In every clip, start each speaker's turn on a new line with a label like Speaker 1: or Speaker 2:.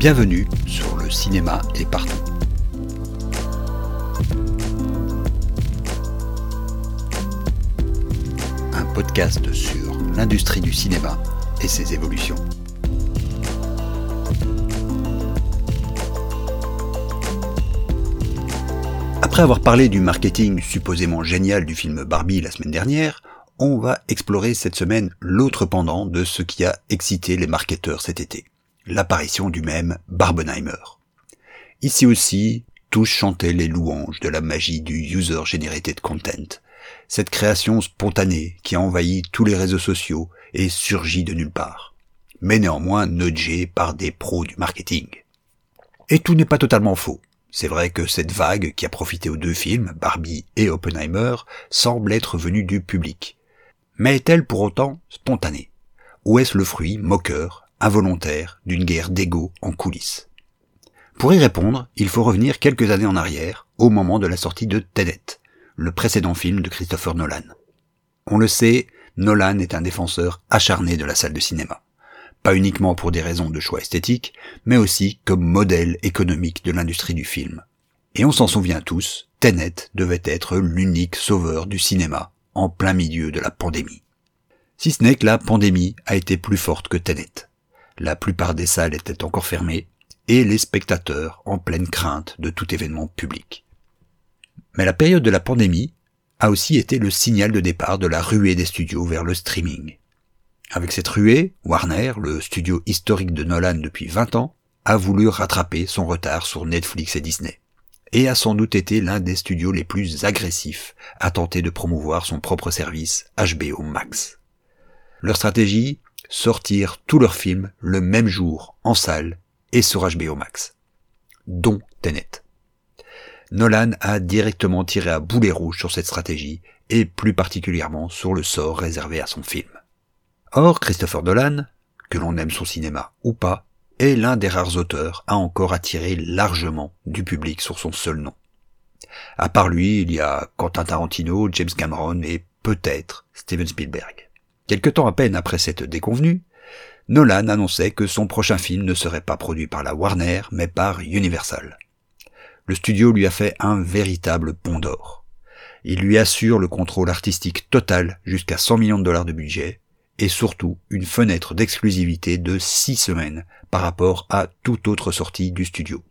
Speaker 1: Bienvenue sur le cinéma est partout. Un podcast sur l'industrie du cinéma et ses évolutions. Après avoir parlé du marketing supposément génial du film Barbie la semaine dernière, on va explorer cette semaine l'autre pendant de ce qui a excité les marketeurs cet été. L'apparition du même Barbenheimer. Ici aussi, tous chantaient les louanges de la magie du User Generated Content, cette création spontanée qui a envahi tous les réseaux sociaux et surgit de nulle part, mais néanmoins nudgée par des pros du marketing. Et tout n'est pas totalement faux. C'est vrai que cette vague qui a profité aux deux films, Barbie et Oppenheimer, semble être venue du public, mais est-elle pour autant spontanée? Ou est-ce le fruit, moqueur, involontaire, d'une guerre d'ego en coulisses Pour y répondre, il faut revenir quelques années en arrière, au moment de la sortie de Tenet, le précédent film de Christopher Nolan. On le sait, Nolan est un défenseur acharné de la salle de cinéma. Pas uniquement pour des raisons de choix esthétiques, mais aussi comme modèle économique de l'industrie du film. Et on s'en souvient tous, Tenet devait être l'unique sauveur du cinéma en plein milieu de la pandémie. Si ce n'est que la pandémie a été plus forte que Tenet. La plupart des salles étaient encore fermées et les spectateurs en pleine crainte de tout événement public. Mais la période de la pandémie a aussi été le signal de départ de la ruée des studios vers le streaming. Avec cette ruée, Warner, le studio historique de Nolan depuis 20 ans, a voulu rattraper son retard sur Netflix et Disney et a sans doute été l'un des studios les plus agressifs à tenter de promouvoir son propre service HBO Max. Leur stratégie Sortir tous leurs films le même jour en salle et sur HBO Max, dont Tenet. Nolan a directement tiré à boulet rouge sur cette stratégie et plus particulièrement sur le sort réservé à son film. Or, Christopher Nolan, que l'on aime son cinéma ou pas, est l'un des rares auteurs à encore attirer largement du public sur son seul nom. À part lui, il y a Quentin Tarantino, James Cameron et peut-être Steven Spielberg. Quelque temps à peine après cette déconvenue, Nolan annonçait que son prochain film ne serait pas produit par la Warner, mais par Universal. Le studio lui a fait un véritable pont d'or. Il lui assure le contrôle artistique total jusqu'à 100 millions de dollars de budget, et surtout une fenêtre d'exclusivité de 6 semaines par rapport à toute autre sortie du studio.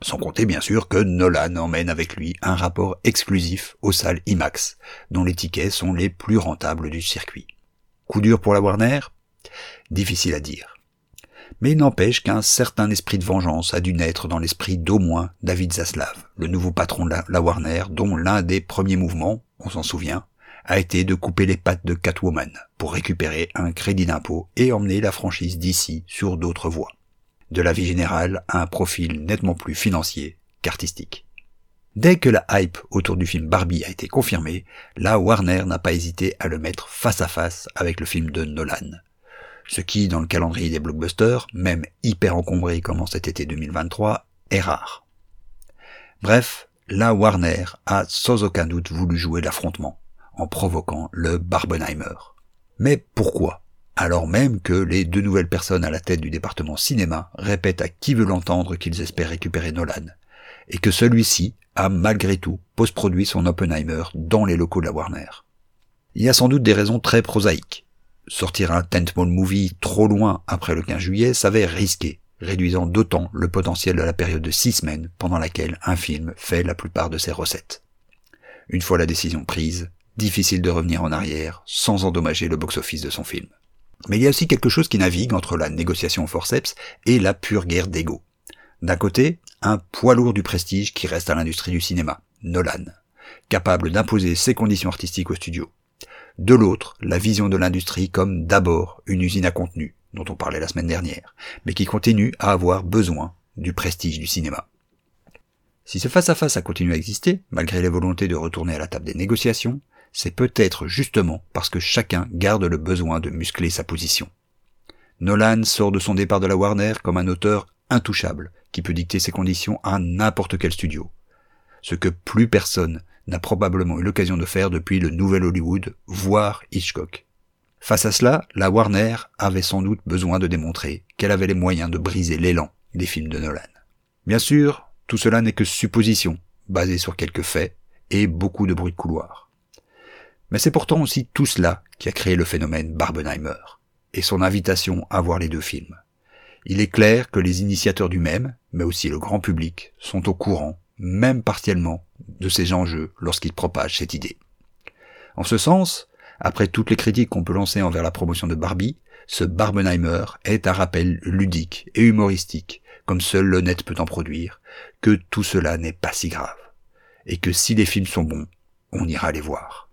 Speaker 1: Sans compter bien sûr que Nolan emmène avec lui un rapport exclusif aux salles IMAX, dont les tickets sont les plus rentables du circuit. Coup dur pour la Warner? Difficile à dire. Mais il n'empêche qu'un certain esprit de vengeance a dû naître dans l'esprit d'au moins David Zaslav, le nouveau patron de la Warner, dont l'un des premiers mouvements, on s'en souvient, a été de couper les pattes de Catwoman pour récupérer un crédit d'impôt et emmener la franchise d'ici sur d'autres voies. De la vie générale à un profil nettement plus financier qu'artistique. Dès que la hype autour du film Barbie a été confirmée, la Warner n'a pas hésité à le mettre face à face avec le film de Nolan. Ce qui, dans le calendrier des blockbusters, même hyper encombré comme en cet été 2023, est rare. Bref, la Warner a sans aucun doute voulu jouer l'affrontement en provoquant le Barbenheimer. Mais pourquoi? Alors même que les deux nouvelles personnes à la tête du département cinéma répètent à qui veut l'entendre qu'ils espèrent récupérer Nolan, et que celui-ci a malgré tout post-produit son Oppenheimer dans les locaux de la Warner. Il y a sans doute des raisons très prosaïques. Sortir un tentpole movie trop loin après le 15 juillet s'avère risqué, réduisant d'autant le potentiel de la période de six semaines pendant laquelle un film fait la plupart de ses recettes. Une fois la décision prise, difficile de revenir en arrière sans endommager le box-office de son film. Mais il y a aussi quelque chose qui navigue entre la négociation forceps et la pure guerre d'ego. D'un côté, un poids lourd du prestige qui reste à l'industrie du cinéma, Nolan, capable d'imposer ses conditions artistiques au studio. De l'autre, la vision de l'industrie comme d'abord une usine à contenu, dont on parlait la semaine dernière, mais qui continue à avoir besoin du prestige du cinéma. Si ce face-à-face -face a continué à exister, malgré les volontés de retourner à la table des négociations, c'est peut-être justement parce que chacun garde le besoin de muscler sa position. Nolan sort de son départ de la Warner comme un auteur intouchable qui peut dicter ses conditions à n'importe quel studio. Ce que plus personne n'a probablement eu l'occasion de faire depuis le nouvel Hollywood, voire Hitchcock. Face à cela, la Warner avait sans doute besoin de démontrer qu'elle avait les moyens de briser l'élan des films de Nolan. Bien sûr, tout cela n'est que supposition, basée sur quelques faits et beaucoup de bruit de couloir. Mais c'est pourtant aussi tout cela qui a créé le phénomène Barbenheimer et son invitation à voir les deux films. Il est clair que les initiateurs du même, mais aussi le grand public, sont au courant, même partiellement, de ces enjeux lorsqu'ils propagent cette idée. En ce sens, après toutes les critiques qu'on peut lancer envers la promotion de Barbie, ce Barbenheimer est un rappel ludique et humoristique, comme seul net peut en produire, que tout cela n'est pas si grave, et que si les films sont bons, on ira les voir.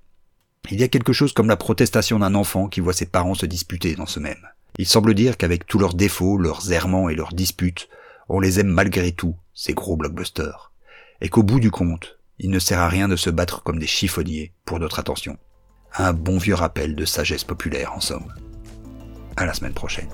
Speaker 1: Il y a quelque chose comme la protestation d'un enfant qui voit ses parents se disputer dans ce même. Il semble dire qu'avec tous leurs défauts, leurs errements et leurs disputes, on les aime malgré tout, ces gros blockbusters. Et qu'au bout du compte, il ne sert à rien de se battre comme des chiffonniers pour notre attention. Un bon vieux rappel de sagesse populaire en somme. À la semaine prochaine.